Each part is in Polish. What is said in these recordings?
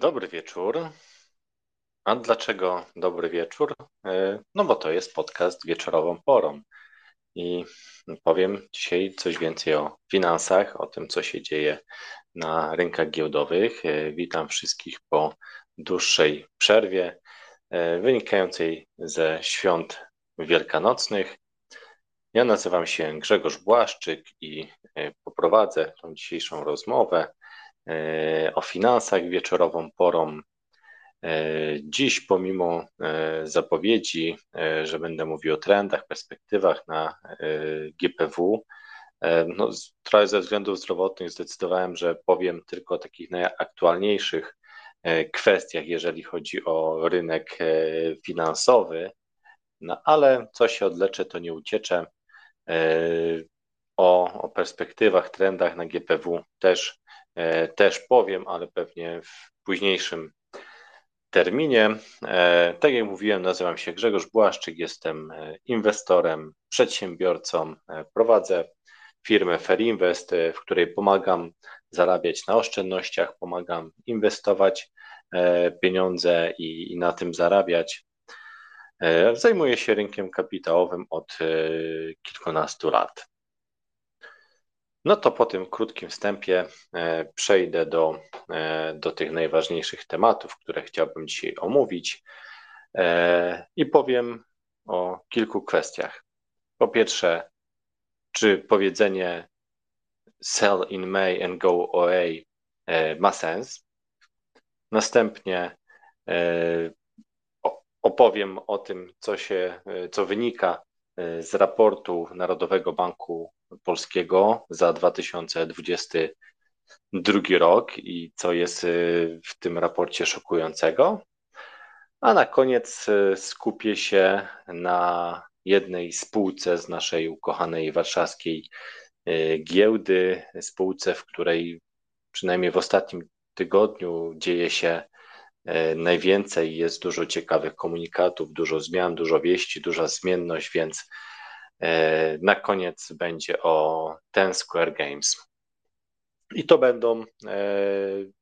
Dobry wieczór. A dlaczego dobry wieczór? E, no bo to jest podcast wieczorową porą. I powiem dzisiaj coś więcej o finansach, o tym, co się dzieje na rynkach giełdowych. E, witam wszystkich po dłuższej przerwie e, wynikającej ze świąt wielkanocnych. Ja nazywam się Grzegorz Błaszczyk i poprowadzę tą dzisiejszą rozmowę o finansach wieczorową porą. E, dziś, pomimo e, zapowiedzi, e, że będę mówił o trendach, perspektywach na GPW, no, trochę ze względów zdrowotnych zdecydowałem, że powiem tylko o takich najaktualniejszych kwestiach, jeżeli chodzi o rynek finansowy, no ale co się odleczę, to nie ucieczę. O, o perspektywach, trendach na GPW też E, też powiem, ale pewnie w późniejszym terminie. E, tak jak mówiłem, nazywam się Grzegorz Błaszczyk, jestem e, inwestorem, przedsiębiorcą, prowadzę firmę Ferinvest, w której pomagam zarabiać na oszczędnościach, pomagam inwestować pieniądze i, i na tym zarabiać. Zajmuję się rynkiem kapitałowym od kilkunastu lat. No to po tym krótkim wstępie e, przejdę do, e, do tych najważniejszych tematów, które chciałbym dzisiaj omówić e, i powiem o kilku kwestiach. Po pierwsze, czy powiedzenie sell in May and go away ma sens? Następnie opowiem o tym, co się, co wynika z raportu Narodowego Banku Polskiego za 2022 rok i co jest y, w tym raporcie szokującego. A na koniec y, skupię się na jednej spółce z naszej ukochanej warszawskiej y, giełdy, spółce, w której przynajmniej w ostatnim tygodniu dzieje się najwięcej, jest dużo ciekawych komunikatów, dużo zmian, dużo wieści, duża zmienność, więc na koniec będzie o Ten Square Games. I to będą e,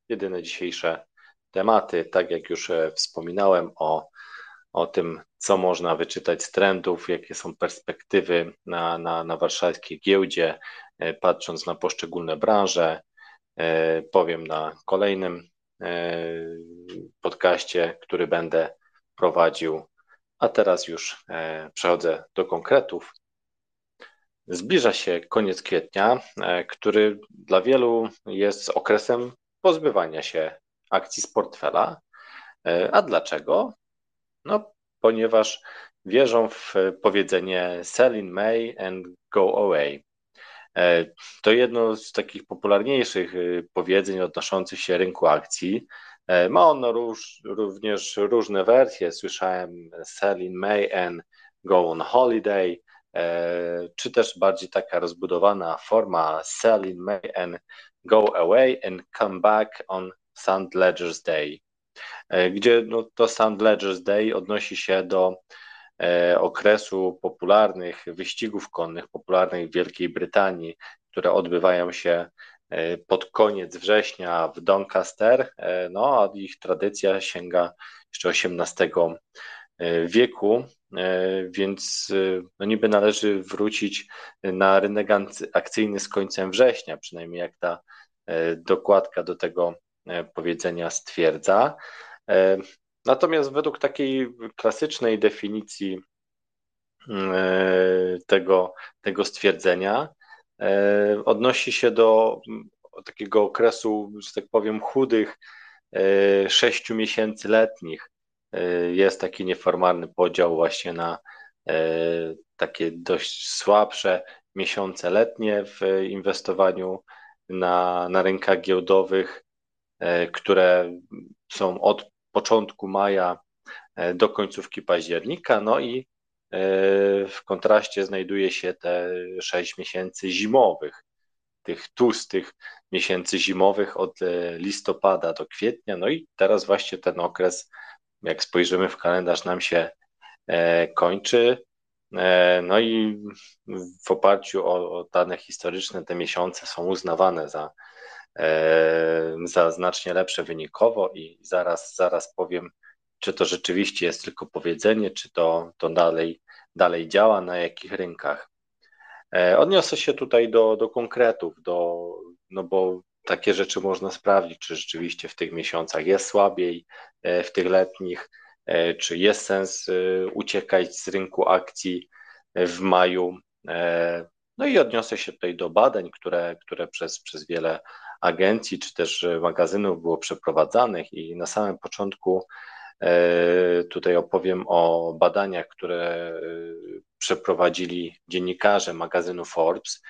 jedyne dzisiejsze tematy. Tak jak już e, wspominałem o, o tym, co można wyczytać z trendów, jakie są perspektywy na, na, na warszawskiej giełdzie, patrząc na poszczególne branże. Powiem na kolejnym podcaście, który będę prowadził. A teraz już przechodzę do konkretów. Zbliża się koniec kwietnia, e, który dla wielu jest okresem pozbywania się akcji z portfela. E, a dlaczego? No, ponieważ wierzą w powiedzenie sell in May and go away. E, to jedno z takich popularniejszych powiedzeń odnoszących się rynku akcji. Ma ono róż, również różne wersje. Słyszałem sell in May and go on holiday. E, czy też bardziej taka rozbudowana forma sell in May and go away and come back on Sand Ledger's Day, e, gdzie no, to Sand Ledger's Day odnosi się do e, okresu popularnych wyścigów konnych, popularnych w Wielkiej Brytanii, które odbywają się pod koniec września w Doncaster, no a ich tradycja sięga jeszcze XVIII wieku. E, więc e, no niby należy wrócić na rynek akcyjny z końcem września, przynajmniej jak ta e, dokładka do tego powiedzenia stwierdza. Natomiast według takiej klasycznej definicji tego, tego stwierdzenia odnosi się do takiego okresu, że tak powiem, chudych sześciu miesięcy letnich, jest taki nieformalny podział właśnie na e, takie dość słabsze miesiące letnie w inwestowaniu na, na rynkach giełdowych, e, które są od początku maja do końcówki października, no i w kontraście znajduje się te 6 miesięcy zimowych, tych tłustych miesięcy zimowych od listopada do kwietnia, no i teraz właśnie ten okres jak spojrzymy w kalendarz, nam się e, kończy. E, no i w oparciu o, o dane historyczne te miesiące są uznawane za za znacznie lepsze wynikowo i zaraz, zaraz powiem, czy to rzeczywiście jest tylko powiedzenie, czy to, to dalej, dalej działa, na jakich rynkach. Odniosę się tutaj do, do konkretów, do, no bo takie rzeczy można sprawdzić, czy rzeczywiście w tych miesiącach jest słabiej, w tych letnich, czy jest sens uciekać z rynku akcji w maju. No i odniosę się tutaj do badań, które, które przez, przez wiele agencji czy też magazynów było przeprowadzanych i na samym początku e, tutaj opowiem o badaniach, które e, przeprowadzili dziennikarze magazynu Forbes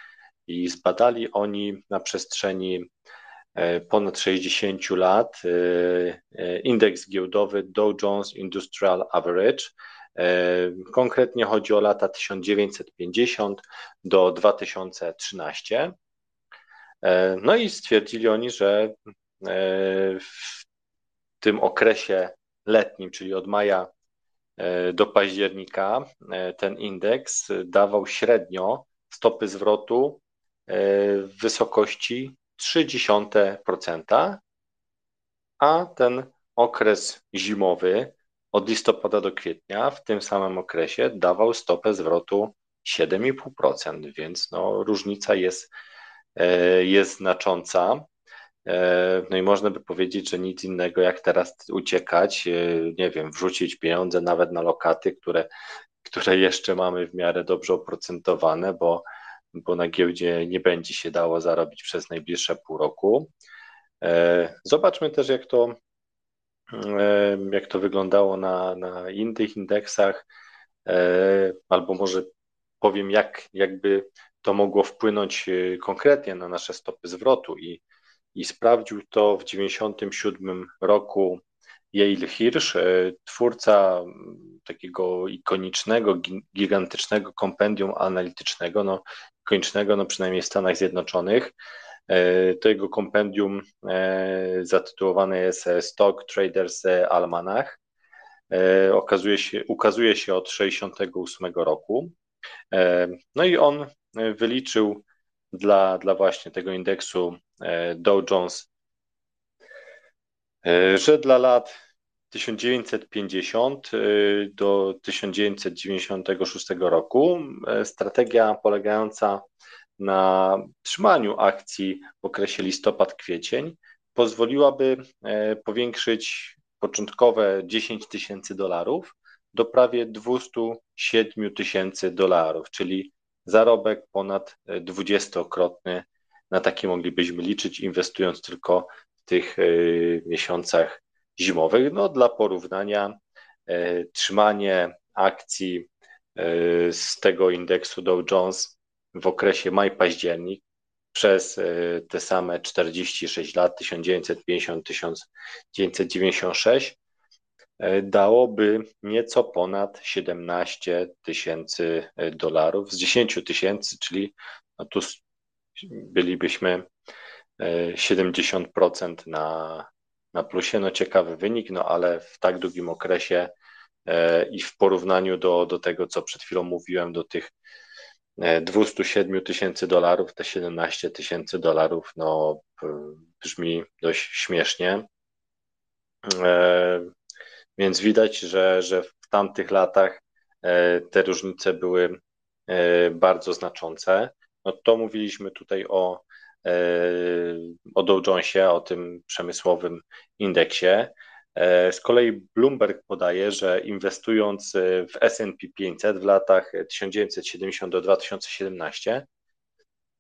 i zbadali oni na przestrzeni e, ponad 60 lat indeks giełdowy Dow Jones Industrial Average E, konkretnie chodzi o lata 1950 do 2013. E, no i stwierdzili oni, że e, w tym okresie letnim, czyli od maja do października, ten indeks dawał średnio stopy zwrotu w wysokości 0,3%, a ten okres zimowy od listopada do kwietnia w tym samym okresie dawał stopę zwrotu 7,5%, więc no, różnica jest, e, jest znacząca. E, no i można by powiedzieć, że nic innego jak teraz uciekać, e, nie wiem, wrzucić pieniądze nawet na lokaty, które, które jeszcze mamy w miarę dobrze oprocentowane, bo, bo na giełdzie nie będzie się dało zarobić przez najbliższe pół roku. Zobaczmy też, jak to jak to wyglądało na, na innych indeksach, e, albo może powiem, jak jakby to mogło wpłynąć e, konkretnie na nasze stopy zwrotu i, i sprawdził to w 1997 roku Yale Hirsch, e, twórca takiego ikonicznego, gigantycznego kompendium analitycznego, no, ikonicznego no przynajmniej w Stanach Zjednoczonych, E, to jego kompendium e, zatytułowane jest e, Stock Traders Almanach. Okazuje się, ukazuje się od 1968 roku. No i on wyliczył dla, dla właśnie tego indeksu Dow Jones, że dla lat 1950 do 1996 roku strategia polegająca na trzymaniu akcji w okresie listopad-kwiecień pozwoliłaby e, powiększyć początkowe 10 tysięcy dolarów do prawie 207 tysięcy dolarów, czyli zarobek ponad dwudziestokrotny. Na taki moglibyśmy liczyć, inwestując tylko w tych e, miesiącach zimowych. No, dla porównania, e, trzymanie akcji z tego indeksu Dow Jones w okresie maj-październik przez e, te same 46 lat, 1950-1996, e, dałoby nieco ponad 17 tysięcy e, dolarów z 10 tysięcy, czyli no tu bylibyśmy 70% na, na plusie. No ciekawy wynik, no ale w tak długim okresie i w porównaniu do, do tego, co przed chwilą mówiłem, do tych 207 tysięcy dolarów, te 17 tysięcy dolarów, no brzmi dość śmiesznie. E, więc widać, że, że w tamtych latach e, te różnice były e, bardzo znaczące. No to mówiliśmy tutaj o, o Dow Jonesie, o tym przemysłowym indeksie. E, z kolei Bloomberg podaje, że inwestując w SP 500 w latach 1970 do 2017,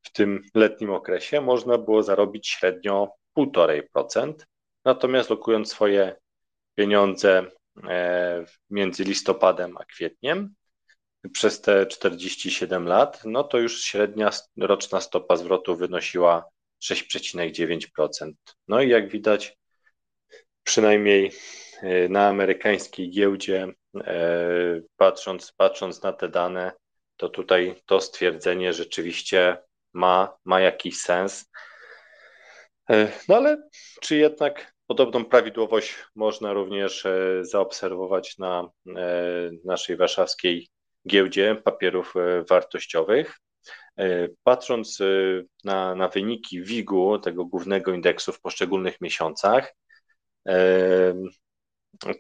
w tym letnim okresie, można było zarobić średnio 1,5%, natomiast lokując swoje pieniądze e, między listopadem a kwietniem przez te 47 lat, no to już średnia roczna stopa zwrotu wynosiła 6,9%. No i jak widać, przynajmniej e, na amerykańskiej giełdzie, e, patrząc, patrząc na te dane, to tutaj to stwierdzenie rzeczywiście ma, ma jakiś sens. E, no ale czy jednak podobną prawidłowość można również zaobserwować na naszej warszawskiej giełdzie papierów wartościowych? Patrząc na, na wyniki WIG-u, tego głównego indeksu w poszczególnych miesiącach,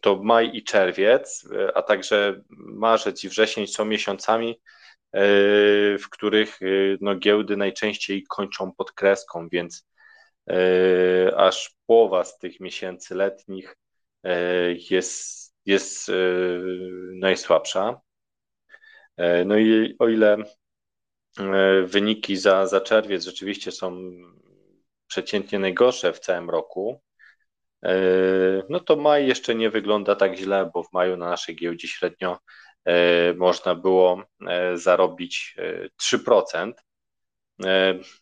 to maj i czerwiec, a także marzec i wrzesień są miesiącami, w których no, giełdy najczęściej kończą pod kreską, więc aż połowa z tych miesięcy letnich jest, jest najsłabsza. No i o ile wyniki za, za czerwiec rzeczywiście są przeciętnie najgorsze w całym roku, no to maj jeszcze nie wygląda tak źle, bo w maju na naszej giełdzie średnio można było zarobić 3%.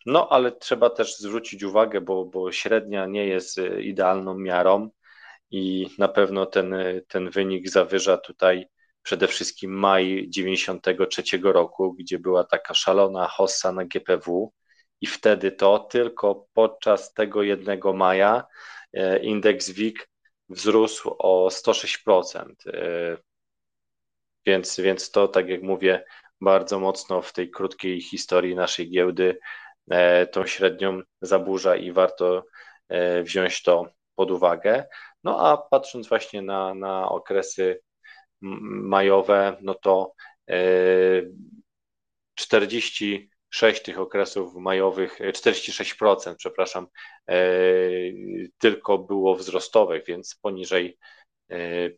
No, ale trzeba też zwrócić uwagę, bo, bo średnia nie jest idealną miarą i na pewno ten, ten wynik zawyża tutaj przede wszystkim maj 93 roku, gdzie była taka szalona hossa na GPW i wtedy to tylko podczas tego jednego maja e, indeks WIG wzrósł o 106%. E, więc, więc to, tak jak mówię, bardzo mocno w tej krótkiej historii naszej giełdy e, tą średnią zaburza i warto wziąć to pod uwagę. No a patrząc właśnie na, na okresy majowe, no to 46 e, tych okresów majowych, 46%, e, przepraszam, e, tylko było wzrostowych, więc poniżej,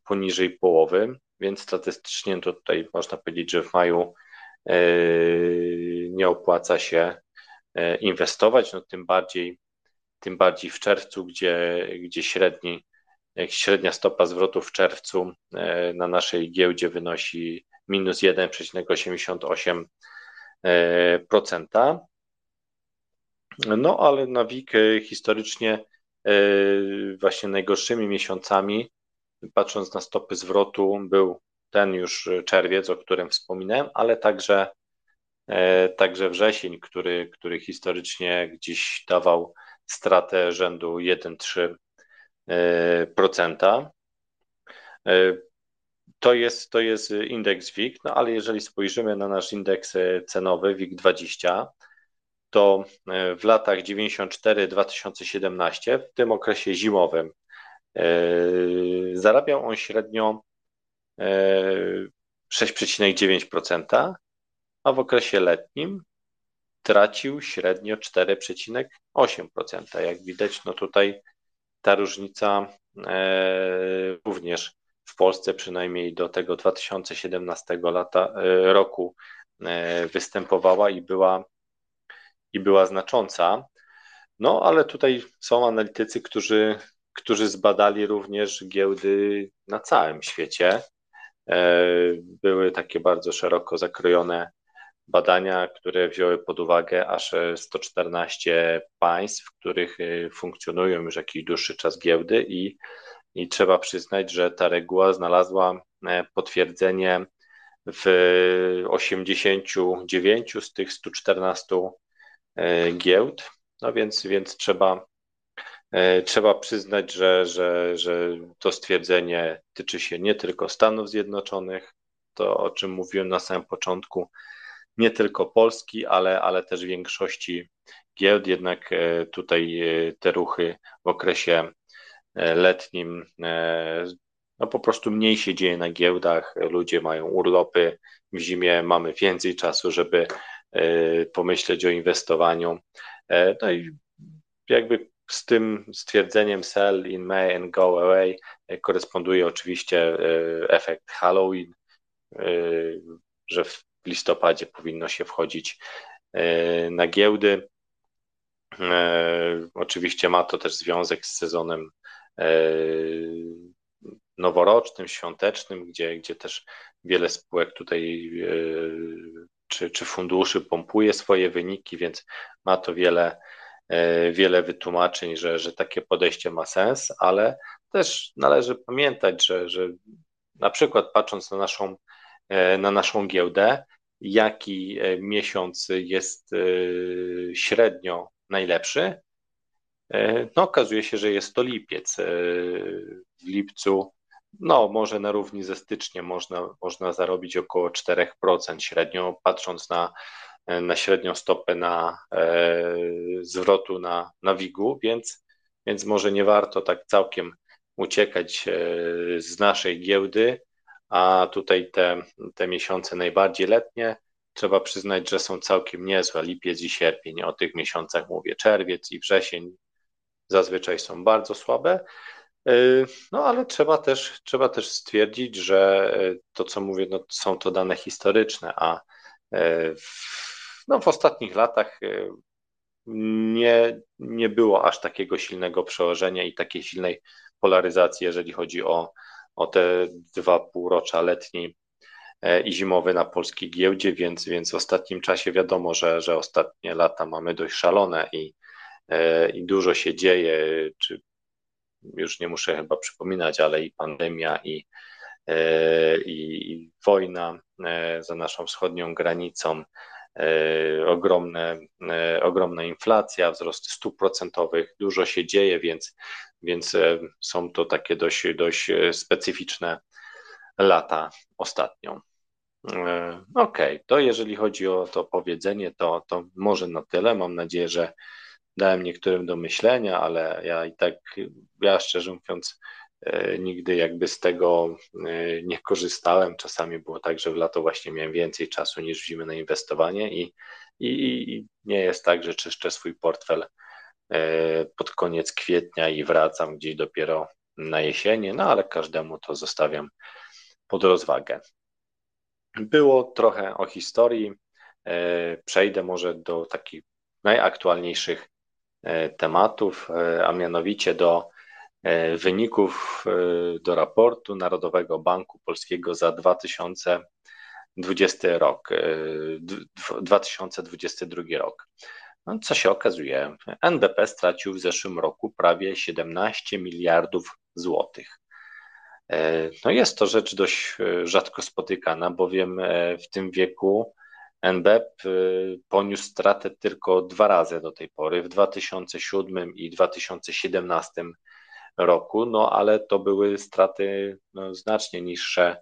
poniżej połowy, więc statystycznie to tutaj można powiedzieć, że w maju nie opłaca się inwestować, no tym bardziej, tym bardziej w czerwcu, gdzie, gdzie średni Średnia stopa zwrotu w czerwcu e, na naszej giełdzie wynosi minus 1,88%. No ale na WIG e, historycznie e, właśnie najgorszymi miesiącami, patrząc na stopy zwrotu, był ten już czerwiec, o którym wspominałem, ale także, także wrzesień, który, który historycznie gdzieś dawał stratę rzędu 1,3%. E, procenta. E, to jest, to jest indeks WIG, no ale jeżeli spojrzymy na nasz indeks e, cenowy WIG20, to w latach 94-2017, w tym okresie zimowym, zarabiał on średnio 6,9%, a w okresie letnim tracił średnio 4,8%. Jak widać, no tutaj ta różnica e, również w Polsce przynajmniej do tego 2017 lata, e, roku e, występowała i była, i była znacząca. No, ale tutaj są analitycy, którzy, którzy zbadali również giełdy na całym świecie. Były takie bardzo szeroko zakrojone badania, które wzięły pod uwagę aż 114 państw, w których y, funkcjonują już jakiś dłuższy czas giełdy i, i trzeba przyznać, że ta reguła znalazła e, potwierdzenie w 89 z tych 114 e, giełd. No więc, więc trzeba, e, trzeba przyznać, że, że, że to stwierdzenie tyczy się nie tylko Stanów Zjednoczonych, to o czym mówiłem na samym początku, nie tylko Polski, ale, ale też większości giełd, jednak e, tutaj e, te ruchy w okresie e, letnim, no po prostu mniej się dzieje na giełdach, ludzie mają urlopy, w zimie mamy więcej czasu, żeby pomyśleć o inwestowaniu. No i jakby z tym stwierdzeniem sell in May and go away koresponduje oczywiście efekt Halloween, że w listopadzie powinno się wchodzić e, na giełdy. E, oczywiście ma to też związek z sezonem e, noworocznym, świątecznym, gdzie, gdzie też wiele spółek tutaj czy, czy funduszy pompuje swoje wyniki, więc ma to wiele, wiele wytłumaczeń, że, że takie podejście ma sens, ale też należy pamiętać, że, że na przykład patrząc na naszą na naszą giełdę, jaki e, miesiąc jest e, średnio najlepszy, no okazuje się, że jest to lipiec. W lipcu, no może na równi ze styczniem można, można zarobić około 4% średnio, patrząc na na średnią stopę na zwrotu na, na WIG-u, więc, więc może nie warto tak całkiem uciekać z naszej giełdy, a tutaj te, te miesiące najbardziej letnie trzeba przyznać, że są całkiem niezłe. Lipiec i sierpień, o tych miesiącach mówię, czerwiec i wrzesień zazwyczaj są bardzo słabe. Y, no ale trzeba też, trzeba też stwierdzić, że y, to, co mówię, no, są to dane historyczne, a y, w, no, w ostatnich latach nie, nie było aż takiego silnego przełożenia i takiej silnej polaryzacji, jeżeli chodzi o, o te dwa półrocza letniej E, i zimowy na polskiej giełdzie, więc, więc w ostatnim czasie wiadomo, że, że ostatnie lata mamy dość szalone i, e, i dużo się dzieje, czy już nie muszę chyba przypominać, ale i pandemia, i, e, i, i wojna za naszą wschodnią granicą, ogromne, ogromna inflacja, wzrost stóp procentowych, dużo się dzieje, więc, więc są to takie dość, dość specyficzne lata ostatnio. E, okej, okay, to jeżeli chodzi o to powiedzenie, to, to może na tyle. Mam nadzieję, że dałem niektórym do myślenia, ale ja i tak, ja szczerze mówiąc, e, nigdy jakby z tego e, nie korzystałem. Czasami było tak, że w lato właśnie miałem więcej czasu niż w zimę na inwestowanie i, i, i nie jest tak, że czyszczę swój portfel pod koniec kwietnia i wracam gdzieś dopiero na jesienie, no ale każdemu to zostawiam pod rozwagę. Było trochę o historii. E, przejdę może do takich najaktualniejszych e, tematów, e, a mianowicie do wyników do raportu Narodowego Banku Polskiego za 2020 rok, 2022 rok. No, co się okazuje, NBP stracił w zeszłym roku prawie 17 miliardów złotych. E, no jest to rzecz dość e, rzadko spotykana, bowiem e, w tym wieku NBEP poniósł stratę tylko dwa razy do tej pory, w 2007 i 2017 roku, no ale to były straty no, znacznie niższe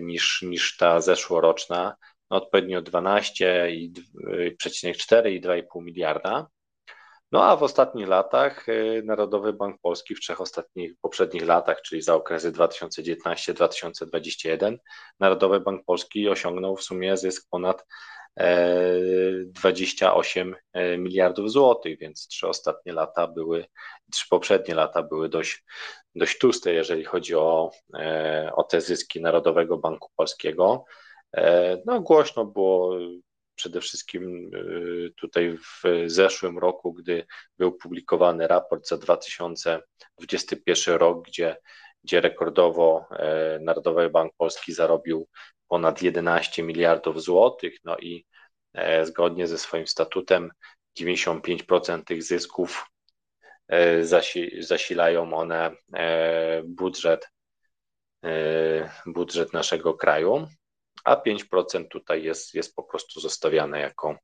niż, niż ta zeszłoroczna, odpowiednio 12,4 i 2,5 miliarda. No a w ostatnich latach y, Narodowy Bank Polski, w trzech ostatnich poprzednich latach, czyli za okresy 2019-2021, Narodowy Bank Polski osiągnął w sumie zysk ponad 28 e, e, miliardów złotych, więc trzy ostatnie lata były, trzy poprzednie lata były dość, dość tłuste, jeżeli chodzi o, e, o te zyski Narodowego Banku Polskiego. No, głośno było przede wszystkim y, tutaj w zeszłym roku, gdy był publikowany raport za 2021 rok, gdzie, gdzie rekordowo e, Narodowy Bank Polski zarobił ponad 11 miliardów złotych, no i e, zgodnie ze swoim statutem 95% tych zysków e, zasilają one budżet, budżet naszego kraju a 5% tutaj jest, jest po prostu zostawiane jako,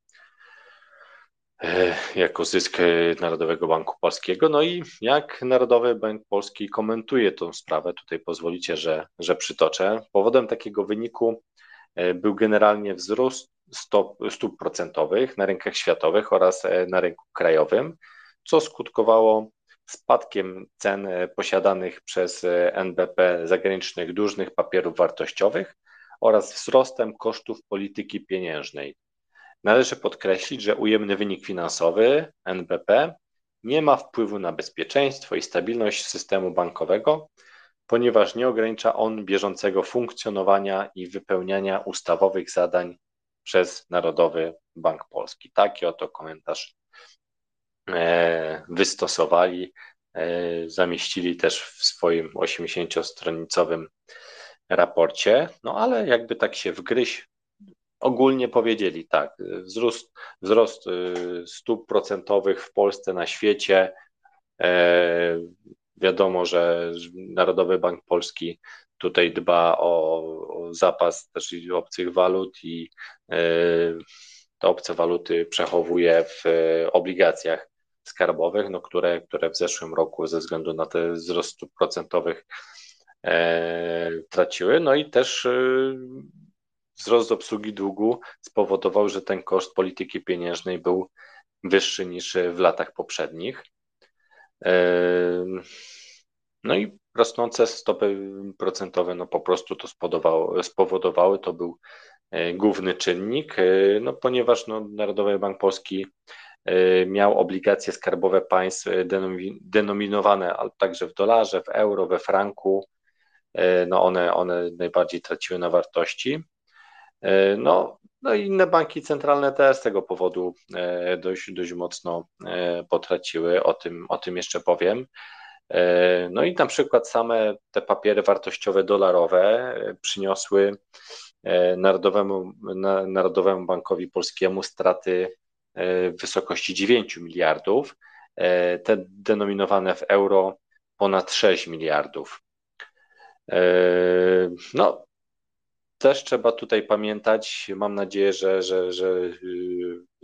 e, jako zysk Narodowego Banku Polskiego. No i jak Narodowy Bank Polski komentuje tą sprawę, tutaj pozwolicie, że, że przytoczę. Powodem takiego wyniku e, był generalnie wzrost stop, stóp procentowych na rynkach światowych oraz e, na rynku krajowym, co skutkowało spadkiem cen posiadanych przez NBP zagranicznych dłużnych papierów wartościowych oraz wzrostem kosztów polityki pieniężnej. Należy podkreślić, że ujemny wynik finansowy NBP nie ma wpływu na bezpieczeństwo i stabilność systemu bankowego, ponieważ nie ogranicza on bieżącego funkcjonowania i wypełniania ustawowych zadań przez Narodowy Bank Polski. Taki oto komentarz e, wystosowali, e, zamieścili też w swoim 80-stronicowym raporcie, no ale jakby tak się wgryźć, ogólnie powiedzieli tak, wzrost, wzrost y, stóp procentowych w Polsce, na świecie, e, wiadomo, że Narodowy Bank Polski tutaj dba o, o zapas też obcych walut i e, te obce waluty przechowuje w obligacjach skarbowych, no, które, które w zeszłym roku ze względu na te wzrost stóp procentowych E, traciły. No i też e, wzrost obsługi długu spowodował, że ten koszt polityki pieniężnej był wyższy niż w latach poprzednich. No i rosnące stopy procentowe no po prostu to spowodowały, to był e, główny czynnik, e, no ponieważ no, Narodowy Bank Polski e, miał obligacje skarbowe państw denominowane także w dolarze, w euro, we franku, no one, one najbardziej traciły na wartości. No, no i inne banki centralne też z tego powodu dość, dość mocno potraciły, o tym, o tym jeszcze powiem. E, no i na przykład same te papiery wartościowe dolarowe e, przyniosły e, Narodowemu, Narodowemu Bankowi Polskiemu straty w wysokości 9 miliardów, te denominowane w euro ponad 6 miliardów. No, też trzeba tutaj pamiętać, mam nadzieję, że, że, że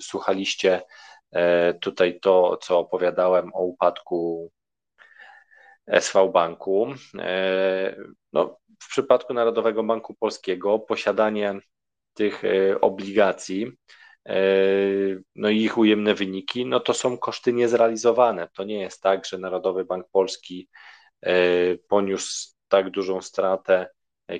słuchaliście tutaj to, co opowiadałem o upadku SV Banku. No, w przypadku Narodowego Banku Polskiego posiadanie tych obligacji, no i ich ujemne wyniki, no to są koszty niezrealizowane. To nie jest tak, że Narodowy Bank Polski poniósł tak dużą stratę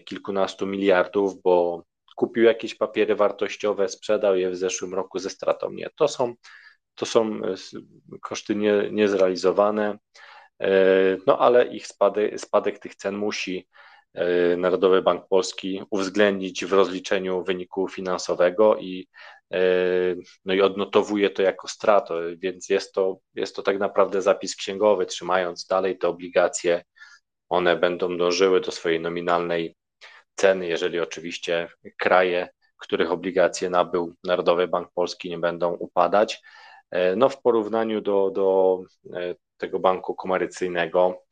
kilkunastu miliardów, bo kupił jakieś papiery wartościowe, sprzedał je w zeszłym roku ze stratą. Nie, to są, to są koszty nie, niezrealizowane. E, no ale ich spadek, spadek tych cen musi e, Narodowy Bank Polski uwzględnić w rozliczeniu wyniku finansowego i, e, no i odnotowuje to jako stratę, więc jest to, jest to tak naprawdę zapis księgowy, trzymając dalej te obligacje, one będą dążyły do swojej nominalnej ceny, jeżeli oczywiście kraje, których obligacje nabył Narodowy Bank Polski nie będą upadać. No w porównaniu do, do tego banku komercyjnego,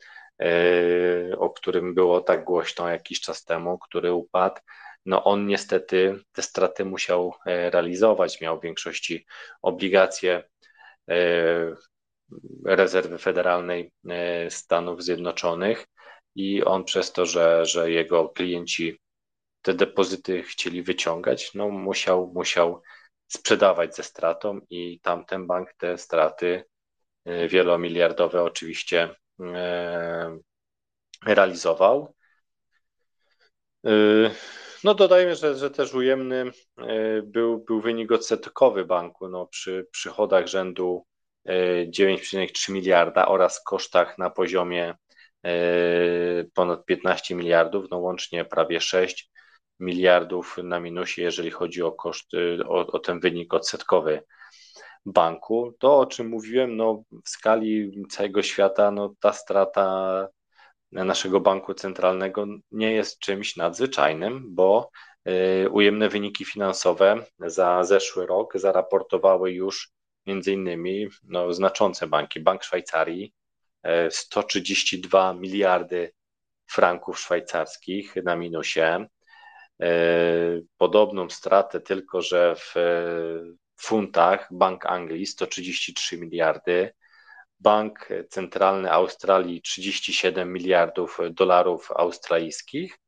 e, o którym było tak głośno jakiś czas temu, który upadł, no on niestety te straty musiał e, realizować. Miał w większości obligacje e, rezerwy federalnej Stanów Zjednoczonych i on przez to, że, że jego klienci te depozyty chcieli wyciągać, no musiał, musiał sprzedawać ze stratą i tamten bank te straty E, wielomiliardowe oczywiście e, realizował. E, no dodajmy, że, że też ujemny był, był wynik odsetkowy banku no, przy przychodach rzędu 9,3 miliarda oraz kosztach na poziomie ponad 15 miliardów, no łącznie prawie 6 miliardów na minusie, jeżeli chodzi o koszt, o, o ten wynik odsetkowy banku. To, o czym mówiłem, no, w skali całego świata, no, ta strata naszego banku centralnego nie jest czymś nadzwyczajnym, bo y, ujemne wyniki finansowe za zeszły rok zaraportowały już między innymi no, znaczące banki. Bank Szwajcarii 132 y, miliardy franków szwajcarskich na minusie. Y, podobną stratę, tylko że w funtach Bank Anglii 133 miliardy, Bank Centralny Australii 37 miliardów dolarów australijskich,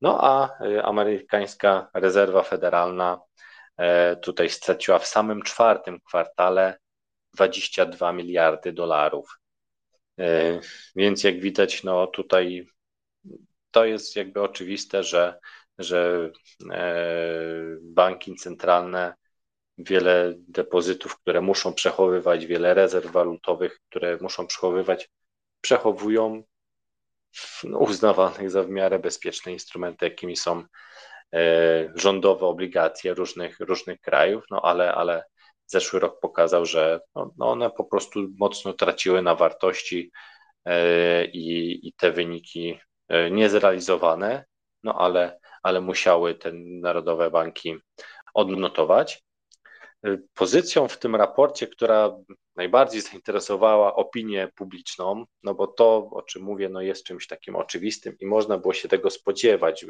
no a amerykańska rezerwa federalna e, tutaj straciła w samym czwartym kwartale 22 miliardy dolarów. E, więc jak widać, no tutaj to jest jakby oczywiste, że, że e, banki centralne wiele depozytów, które muszą przechowywać, wiele rezerw walutowych, które muszą przechowywać, przechowują w no, uznawanych za w miarę bezpieczne instrumenty, jakimi są e, rządowe obligacje różnych, różnych krajów, no ale, ale zeszły rok pokazał, że no, no one po prostu mocno traciły na wartości e, i, i te wyniki e, niezrealizowane, no ale, ale musiały te narodowe banki odnotować. Pozycją w tym raporcie, która najbardziej zainteresowała opinię publiczną, no bo to, o czym mówię, no jest czymś takim oczywistym i można było się tego spodziewać,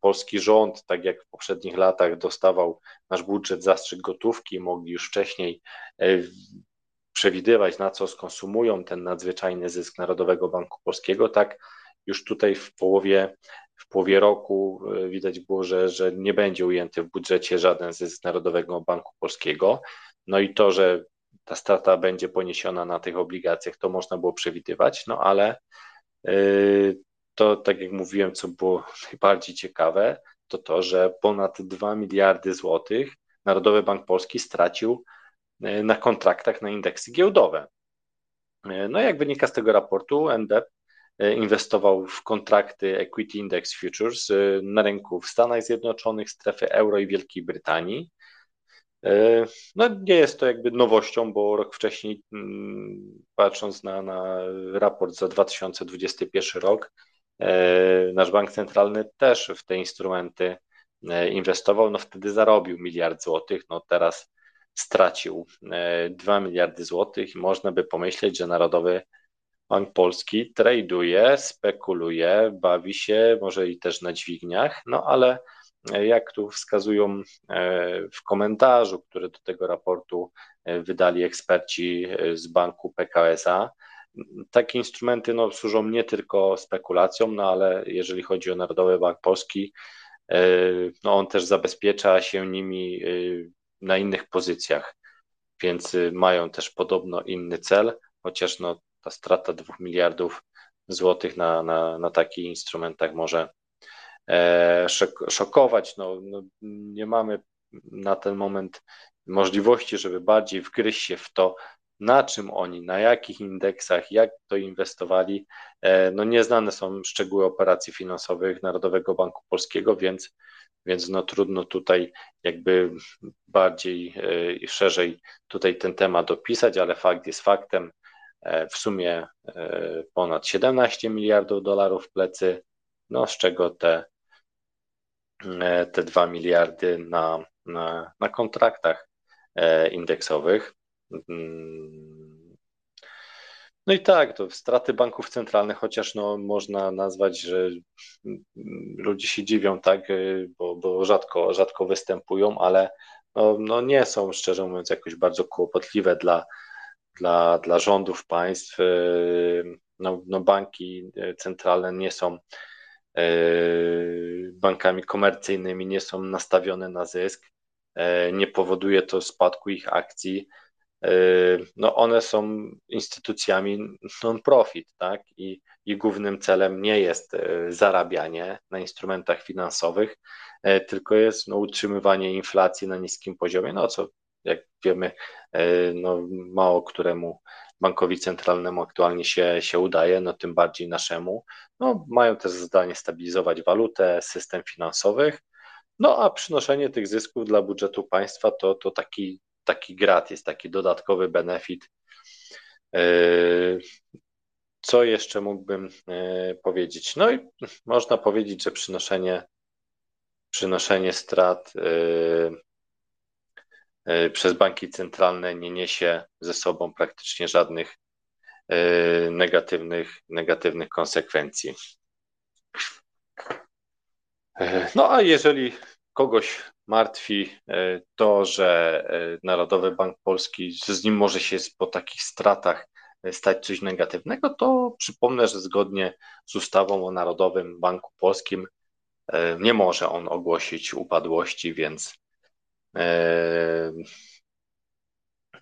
polski rząd, tak jak w poprzednich latach, dostawał nasz budżet zastrzyk gotówki, mogli już wcześniej y, przewidywać, na co skonsumują ten nadzwyczajny zysk Narodowego Banku Polskiego, tak już tutaj w połowie w połowie roku widać było, że, że nie będzie ujęty w budżecie żaden zysk Narodowego Banku Polskiego. No i to, że ta strata będzie poniesiona na tych obligacjach, to można było przewidywać, no ale to, tak jak mówiłem, co było najbardziej ciekawe, to to, że ponad 2 miliardy złotych Narodowy Bank Polski stracił e, na kontraktach na indeksy giełdowe. E, no jak wynika z tego raportu, NBP e inwestował w kontrakty Equity Index Futures na rynku w Stanach Zjednoczonych, strefy euro i Wielkiej Brytanii. No nie jest to jakby nowością, bo rok wcześniej, mm, patrząc na, na raport za 2021 rok, nasz bank centralny też w te instrumenty e, inwestował, no wtedy zarobił miliard złotych, no teraz stracił 2 e, miliardy złotych. I można by pomyśleć, że Narodowy Bank Polski traduje, spekuluje, bawi się, może i też na dźwigniach, no ale jak tu wskazują w komentarzu, który do tego raportu wydali eksperci z banku PKSA, takie instrumenty no, służą nie tylko spekulacjom, no ale jeżeli chodzi o Narodowy Bank Polski, e, no on też zabezpiecza się nimi e, na innych pozycjach, więc e, mają też podobno inny cel, chociaż no, ta strata 2 miliardów złotych na, na, na takich instrumentach może szokować. No, no, nie mamy na ten moment możliwości, żeby bardziej wgryźć się w to, na czym oni, na jakich indeksach, jak to inwestowali. E, no nieznane są szczegóły operacji finansowych Narodowego Banku Polskiego, więc, więc no trudno tutaj jakby bardziej e, i szerzej tutaj ten temat opisać, ale fakt jest faktem. E, w sumie ponad 17 miliardów dolarów w plecy, no z czego te, te 2 miliardy na, na, na kontraktach indeksowych. Mm. No i tak, to straty banków centralnych, chociaż no, można nazwać, że ludzie się dziwią, tak, y, bo, bo rzadko, rzadko występują, ale no, no nie są, szczerze mówiąc, jakoś bardzo kłopotliwe dla, dla, dla rządów państw. Y, no, no banki centralne nie są y, bankami komercyjnymi, nie są nastawione na zysk, nie powoduje to spadku ich akcji no one są instytucjami non-profit, tak? I, I głównym celem nie jest e, zarabianie na instrumentach finansowych, e, tylko jest no, utrzymywanie inflacji na niskim poziomie, no co jak wiemy, e, no, mało któremu bankowi centralnemu aktualnie się, się udaje, no tym bardziej naszemu. No, mają też zadanie stabilizować walutę, system finansowych, no a przynoszenie tych zysków dla budżetu państwa to, to taki taki gratis, taki dodatkowy benefit. E, co jeszcze mógłbym e, powiedzieć? No i można powiedzieć, że przynoszenie, przynoszenie strat e, przez banki centralne nie niesie ze sobą praktycznie żadnych negatywnych, negatywnych konsekwencji. No a jeżeli kogoś martwi e, to, że e, Narodowy Bank Polski, że z nim może się po takich stratach e, stać coś negatywnego, to przypomnę, że zgodnie z ustawą o Narodowym Banku Polskim nie może on ogłosić upadłości, więc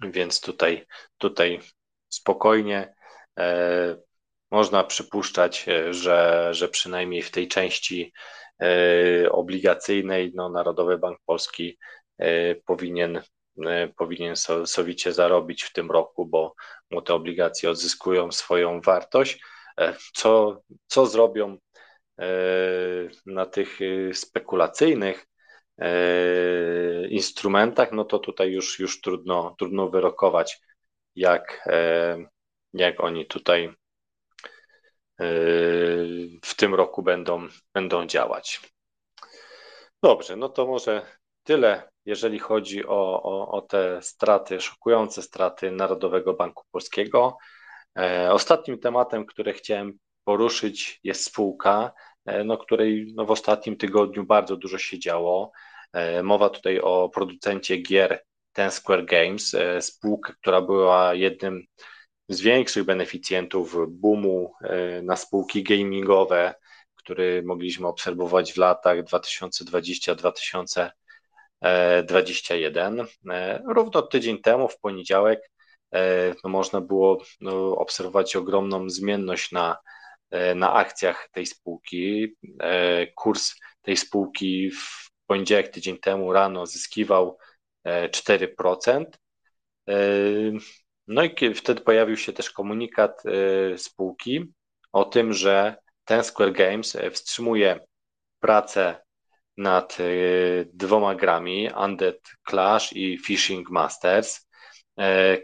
więc tutaj, tutaj spokojnie można przypuszczać, że, że przynajmniej w tej części obligacyjnej, no, Narodowy Bank Polski e, powinien, e, powinien sowicie zarobić w tym roku, bo mu te obligacje odzyskują swoją wartość. Co, co zrobią na tych spekulacyjnych instrumentach, no to tutaj już, już trudno, trudno wyrokować, jak, jak oni tutaj w tym roku będą, będą działać. Dobrze, no to może tyle, jeżeli chodzi o, o, o te straty, szokujące straty Narodowego Banku Polskiego. E, ostatnim tematem, który chciałem poruszyć, jest spółka, e, no, której no, w ostatnim tygodniu bardzo dużo się działo. E, mowa tutaj o producencie gier Ten Square Games, spółka, która była jednym z większych beneficjentów boomu e, na spółki gamingowe, który mogliśmy obserwować w latach 2020-2021. Równo tydzień temu, w poniedziałek, no można było no, obserwować ogromną zmienność na, na akcjach tej spółki. Kurs tej spółki w poniedziałek, tydzień temu rano zyskiwał 4%. No i wtedy pojawił się też komunikat e, spółki o tym, że ten Square Games e, wstrzymuje pracę nad e, dwoma grami, Undead Clash i Fishing Masters.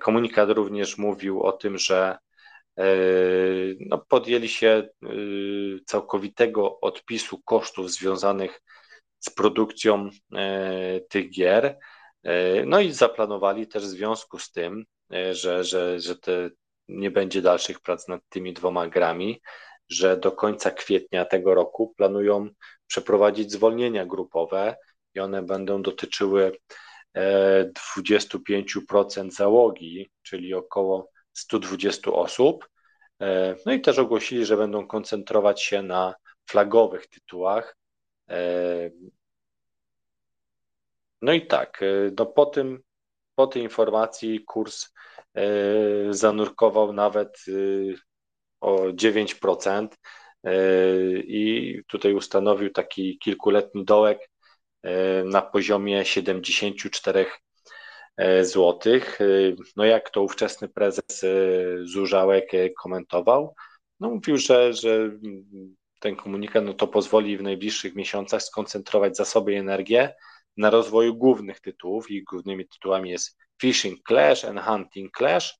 Komunikat również mówił o tym, że no, podjęli się całkowitego odpisu kosztów związanych z produkcją tych gier. No i zaplanowali też w związku z tym że, że, że te, nie będzie dalszych prac nad tymi dwoma grami, że do końca kwietnia tego roku planują przeprowadzić zwolnienia grupowe i one będą dotyczyły 25% e, załogi, czyli około 120 osób. E, no i też ogłosili, że będą koncentrować się na flagowych tytułach. No i tak, no po tym po tej informacji kurs e, zanurkował nawet e, o 9% e, i tutaj ustanowił taki kilkuletni dołek na poziomie 74 zł. No jak to ówczesny prezes Zurzałek komentował? No mówił, że, że ten komunikat no to pozwoli w najbliższych miesiącach skoncentrować zasoby i energię na rozwoju głównych tytułów. Ich głównymi tytułami jest Fishing Clash and Hunting Clash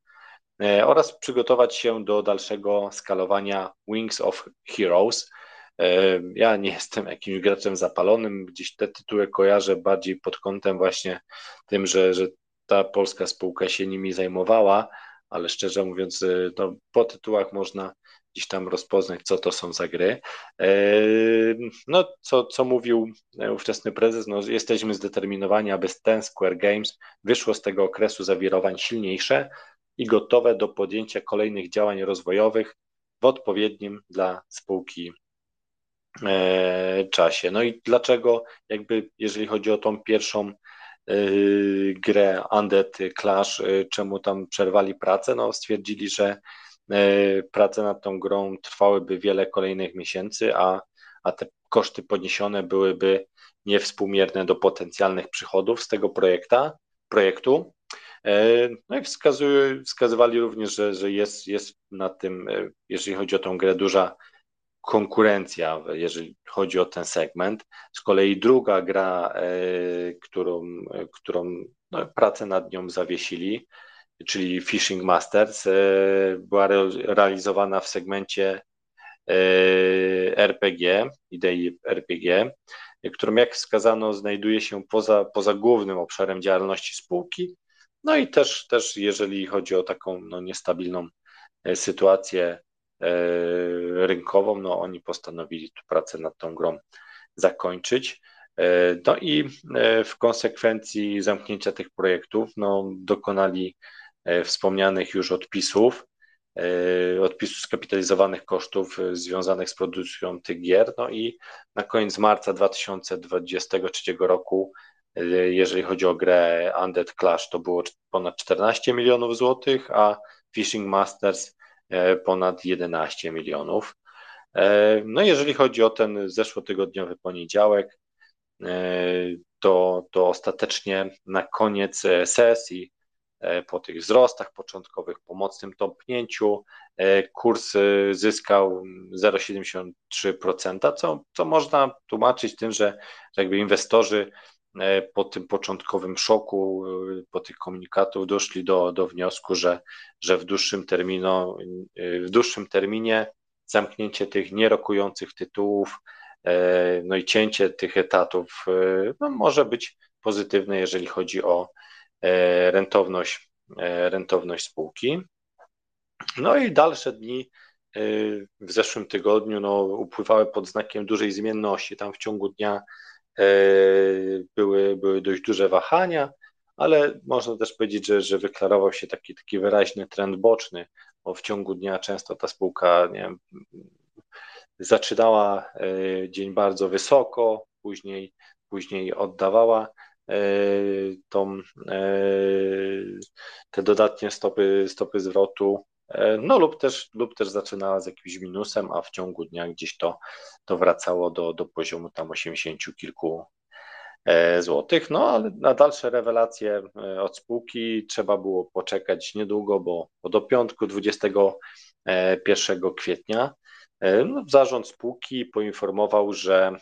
e, oraz przygotować się do dalszego skalowania Wings of Heroes. E, ja nie jestem jakimś graczem zapalonym, gdzieś te tytuły kojarzę bardziej pod kątem właśnie tym, że, że ta polska spółka się nimi zajmowała, ale szczerze mówiąc, e, no, po tytułach można gdzieś tam rozpoznać, co to są za gry. E, no, co, co mówił ówczesny prezes, no, jesteśmy zdeterminowani, aby ten Square Games wyszło z tego okresu zawirowań silniejsze i gotowe do podjęcia kolejnych działań rozwojowych w odpowiednim dla spółki e, czasie. No i dlaczego, jakby, jeżeli chodzi o tą pierwszą e, grę Undead Clash, czemu tam przerwali pracę? No, stwierdzili, że E, prace nad tą grą trwałyby wiele kolejnych miesięcy, a, a te koszty podniesione byłyby niewspółmierne do potencjalnych przychodów z tego projekta, projektu. No i wskazywali również, że, że jest, jest na tym, jeżeli chodzi o tą grę, duża konkurencja, jeżeli chodzi o ten segment. Z kolei druga gra, którą, którą no, pracę nad nią zawiesili, czyli Fishing Masters, e, była realizowana w segmencie e, RPG, idei RPG, którą jak wskazano znajduje się poza, poza głównym obszarem działalności spółki, no i też, też jeżeli chodzi o taką no, niestabilną e, sytuację rynkową, no oni postanowili tu pracę nad tą grą zakończyć. No i w konsekwencji zamknięcia tych projektów no, dokonali E, wspomnianych już odpisów, e, odpisów skapitalizowanych kosztów e, związanych z produkcją tych gier. No i na koniec marca 2023 roku, jeżeli chodzi o grę Undead Clash, to było ponad 14 milionów złotych, a Fishing Masters ponad 11 milionów. No jeżeli chodzi o ten zeszłotygodniowy poniedziałek, to, to ostatecznie na koniec sesji E, po tych wzrostach początkowych, po mocnym e, kurs e, zyskał 0,73%, co, co można tłumaczyć tym, że jakby inwestorzy po tym początkowym szoku, po tych komunikatów doszli do, do wniosku, że, że w, dłuższym termino, w dłuższym terminie zamknięcie tych nierokujących tytułów, no i cięcie tych etatów no, może być pozytywne, jeżeli chodzi o E, rentowność, e, rentowność spółki. No i dalsze dni e, w zeszłym tygodniu no, upływały pod znakiem dużej zmienności. Tam w ciągu dnia były, były dość duże wahania, ale można też powiedzieć, że, że wyklarował się taki, taki wyraźny trend boczny, bo w ciągu dnia często ta spółka nie wiem, zaczynała dzień bardzo wysoko, później, później oddawała tą, te dodatnie stopy, stopy zwrotu, no lub też, lub też zaczynała z jakimś minusem, a w ciągu dnia gdzieś to, to wracało do, do poziomu tam 80 kilku E, złotych. No ale na dalsze rewelacje e, od spółki trzeba było poczekać niedługo, bo, bo do piątku 21 kwietnia e, no, zarząd spółki poinformował, że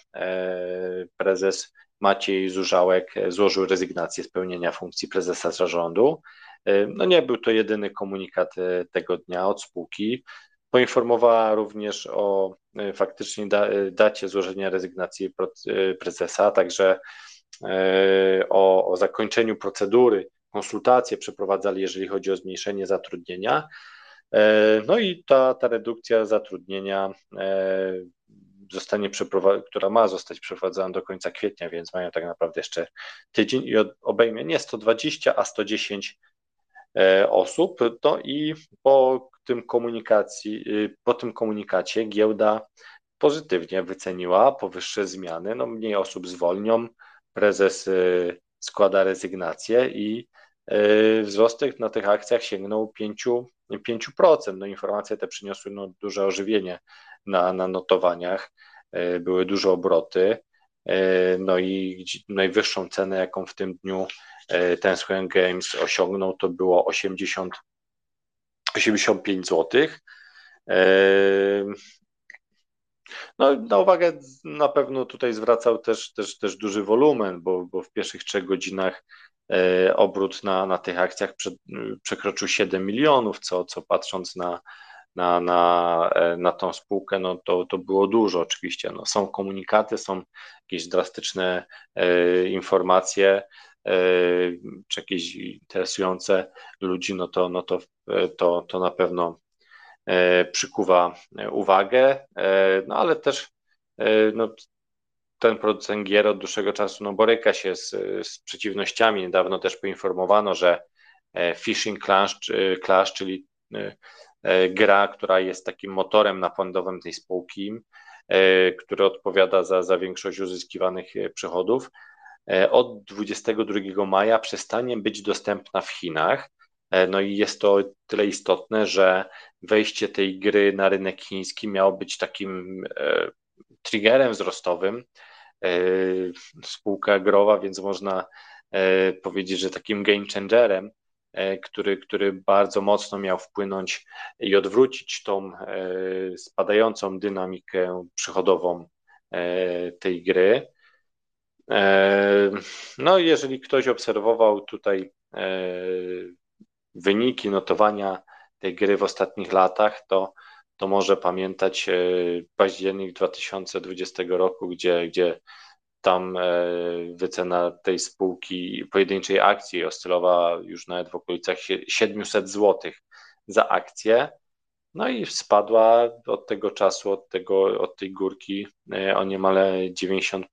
prezes Maciej Zużałek złożył rezygnację z pełnienia funkcji prezesa zarządu. No nie był to jedyny komunikat tego dnia od spółki. Poinformowała również o faktycznie dacie złożenia rezygnacji prezesa, także E, o, o zakończeniu procedury, konsultacje przeprowadzali, jeżeli chodzi o zmniejszenie zatrudnienia. E, no i ta, ta redukcja zatrudnienia e, zostanie która ma zostać przeprowadzona do końca kwietnia, więc mają tak naprawdę jeszcze tydzień i obejmie nie 120, a 110 osób. No i po tym komunikacji, po tym komunikacie giełda pozytywnie wyceniła powyższe zmiany. No mniej osób zwolnią, prezes y, składa rezygnację i y, wzrost na tych akcjach sięgnął 5%. 5%. No, informacje te przyniosły no, duże ożywienie na, na notowaniach, y, były duże obroty, no i najwyższą cenę, jaką w tym dniu ten Square Games osiągnął, to było 80, 85 zł. No, na uwagę na pewno tutaj zwracał też, też, też duży wolumen, bo, bo w pierwszych trzech godzinach e, obrót na, na tych akcjach prze, przekroczył 7 milionów, co, co patrząc na, na, na, e, na tą spółkę, no to, to było dużo oczywiście. No, są komunikaty, są jakieś drastyczne e, informacje, e, czy jakieś interesujące ludzi, no to, no to, to, to na pewno przykuwa uwagę, no ale też no, ten producent gier od dłuższego czasu no, boryka się z, z przeciwnościami. Niedawno też poinformowano, że Clash, Clash, czyli gra, która jest takim motorem napędowym tej spółki, który odpowiada za, za większość uzyskiwanych przychodów, od 22 maja przestanie być dostępna w Chinach. E, no i jest to tyle istotne, że wejście tej gry na rynek chiński miało być takim e, triggerem wzrostowym. E, spółka growa, więc można powiedzieć, że takim game changerem, który, który bardzo mocno miał wpłynąć i odwrócić tą spadającą dynamikę przychodową tej gry. No, jeżeli ktoś obserwował tutaj wyniki notowania tej gry w ostatnich latach, to, to może pamiętać e, październik 2020 roku, gdzie, gdzie tam e, wycena tej spółki pojedynczej akcji oscylowała już nawet w okolicach 700 zł za akcję. No i spadła od tego czasu, od, tego, od tej górki e, o niemal 90%.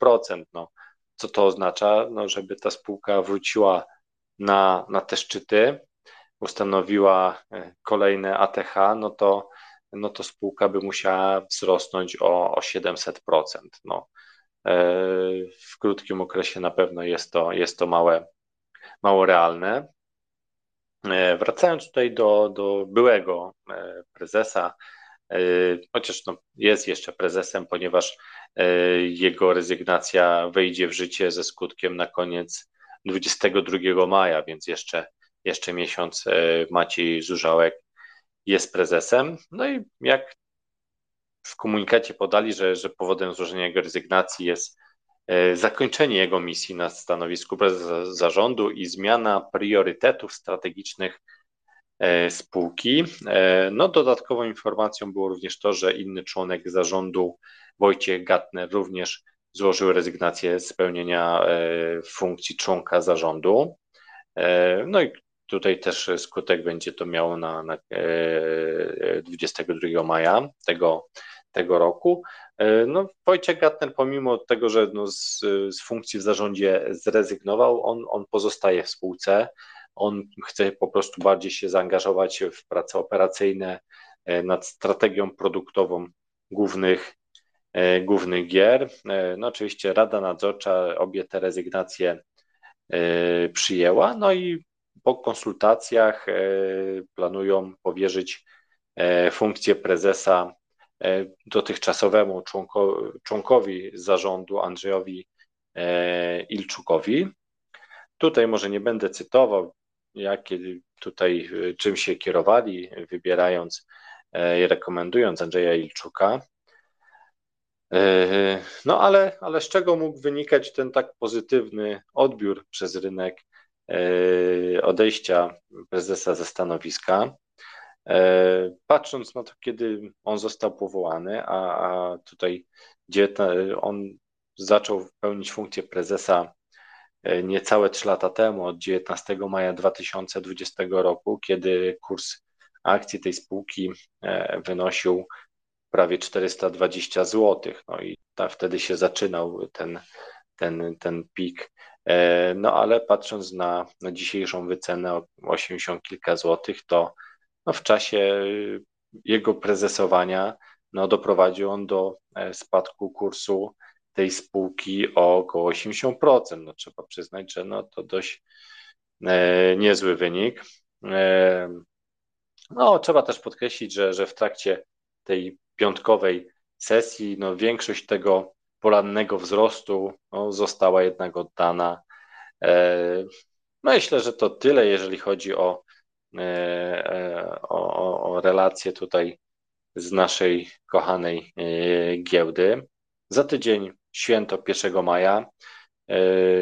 No, co to oznacza? No, żeby ta spółka wróciła na, na te szczyty, ustanowiła e, kolejne ATH, no to, no to spółka by musiała wzrosnąć o, o 700%. No, w krótkim okresie na pewno jest to, jest to małe, mało realne. E, wracając tutaj do, do byłego prezesa, chociaż no, jest jeszcze prezesem, ponieważ jego rezygnacja wejdzie w życie ze skutkiem na koniec 22 maja, więc jeszcze jeszcze miesiąc e, Maciej Zużałek jest prezesem. No i jak w komunikacie podali, że, że powodem złożenia jego rezygnacji jest e, zakończenie jego misji na stanowisku prezesa zarządu i zmiana priorytetów strategicznych e, spółki. No, dodatkową informacją było również to, że inny członek zarządu, Wojciech Gatner, również złożył rezygnację z pełnienia funkcji członka zarządu. No i Tutaj też skutek będzie to miało na, na 22 e, maja tego, tego roku. E, no, Wojciech Gatner, pomimo tego, że no z, z funkcji w zarządzie zrezygnował, on, on pozostaje w spółce. On chce po prostu bardziej się zaangażować w prace operacyjne e, nad strategią produktową głównych głównych gier. No oczywiście Rada Nadzorcza obie te rezygnacje przyjęła, no i po konsultacjach planują powierzyć funkcję prezesa dotychczasowemu członkowi zarządu Andrzejowi Ilczukowi. Tutaj może nie będę cytował, jakie tutaj czym się kierowali, wybierając i rekomendując Andrzeja Ilczuka. No ale, ale z czego mógł wynikać ten tak pozytywny odbiór przez rynek odejścia prezesa ze stanowiska? Patrząc na to, kiedy on został powołany, a, a tutaj gdzie on zaczął pełnić funkcję prezesa E, niecałe 3 lata temu, od 19 maja 2020 roku, kiedy kurs akcji tej spółki e, wynosił prawie 420 zł. No i ta, wtedy się zaczynał ten, ten, ten pik. E, no ale patrząc na, na dzisiejszą wycenę o 80 kilka złotych, to no, w czasie jego prezesowania no, doprowadził on do spadku kursu tej spółki o około 80%. No, trzeba przyznać, że no, to dość e, niezły wynik. E, no, trzeba też podkreślić, że, że w trakcie tej piątkowej sesji no, większość tego porannego wzrostu no, została jednak oddana. E, myślę, że to tyle, jeżeli chodzi o, e, e, o, o relacje tutaj z naszej kochanej giełdy. Za tydzień święto 1 maja,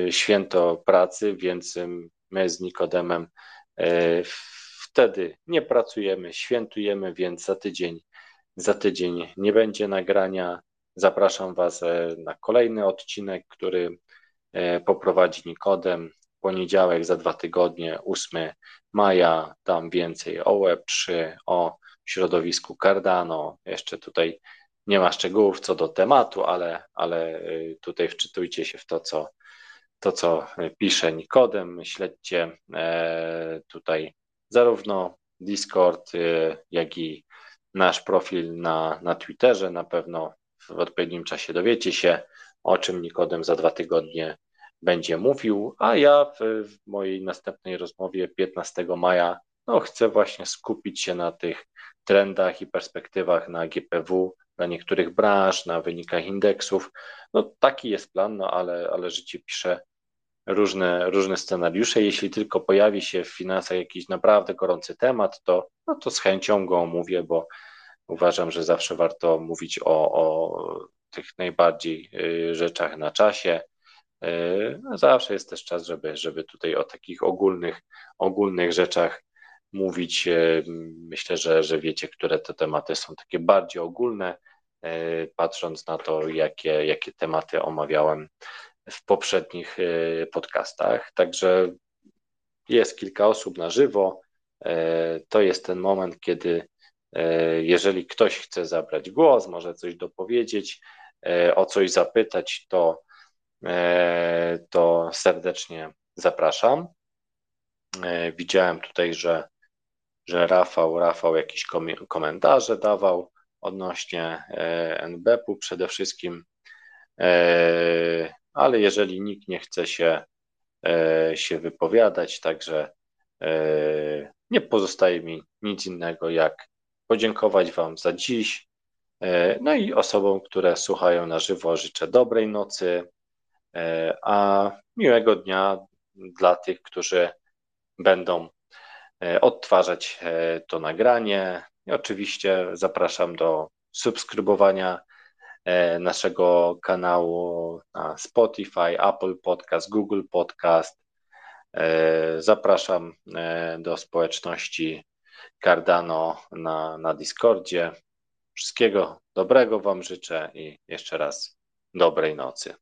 święto pracy, więc my z Nikodemem wtedy nie pracujemy, świętujemy, więc za tydzień, za tydzień nie będzie nagrania. Zapraszam Was e, na kolejny odcinek, który poprowadzi Nikodem. Poniedziałek za dwa tygodnie, 8 maja, tam więcej o Web3, o środowisku Cardano. Jeszcze tutaj nie ma szczegółów co do tematu, ale, ale y, tutaj wczytujcie się w to, co, to, co pisze Nikodem. Śledźcie e, tutaj zarówno Discord, jak i nasz profil na, na Twitterze. Na pewno w odpowiednim czasie dowiecie się, o czym Nikodem za dwa tygodnie będzie mówił, a ja w, w mojej następnej rozmowie 15 maja no, chcę właśnie skupić się na tych trendach i perspektywach na GPW dla niektórych branż, na wynikach indeksów. No taki jest plan, no ale, ale życie pisze różne, różne scenariusze. Jeśli tylko pojawi się w finansach jakiś naprawdę gorący temat, to, no to z chęcią go omówię, bo uważam, że zawsze warto mówić o, o tych najbardziej y, rzeczach na czasie. Y, no zawsze jest też czas, żeby, żeby tutaj o takich ogólnych, ogólnych rzeczach mówić. Y, myślę, że, że wiecie, które te tematy są takie bardziej ogólne, patrząc na to, jakie, jakie tematy omawiałem w poprzednich podcastach. Także jest kilka osób na żywo. To jest ten moment, kiedy jeżeli ktoś chce zabrać głos, może coś dopowiedzieć, o coś zapytać, to, to serdecznie zapraszam. Widziałem tutaj, że, że Rafał, Rafał jakieś komentarze dawał odnośnie e, NBP-u przede wszystkim, e, ale jeżeli nikt nie chce się, e, się wypowiadać, także nie pozostaje mi nic innego jak podziękować Wam za dziś. No i osobom, które słuchają na żywo, życzę dobrej nocy, a miłego dnia dla tych, którzy będą odtwarzać to nagranie, i oczywiście zapraszam do subskrybowania e, naszego kanału na Spotify, Apple Podcast, Google Podcast. E, zapraszam e, do społeczności Cardano na, na Discordzie. Wszystkiego dobrego Wam życzę i jeszcze raz dobrej nocy.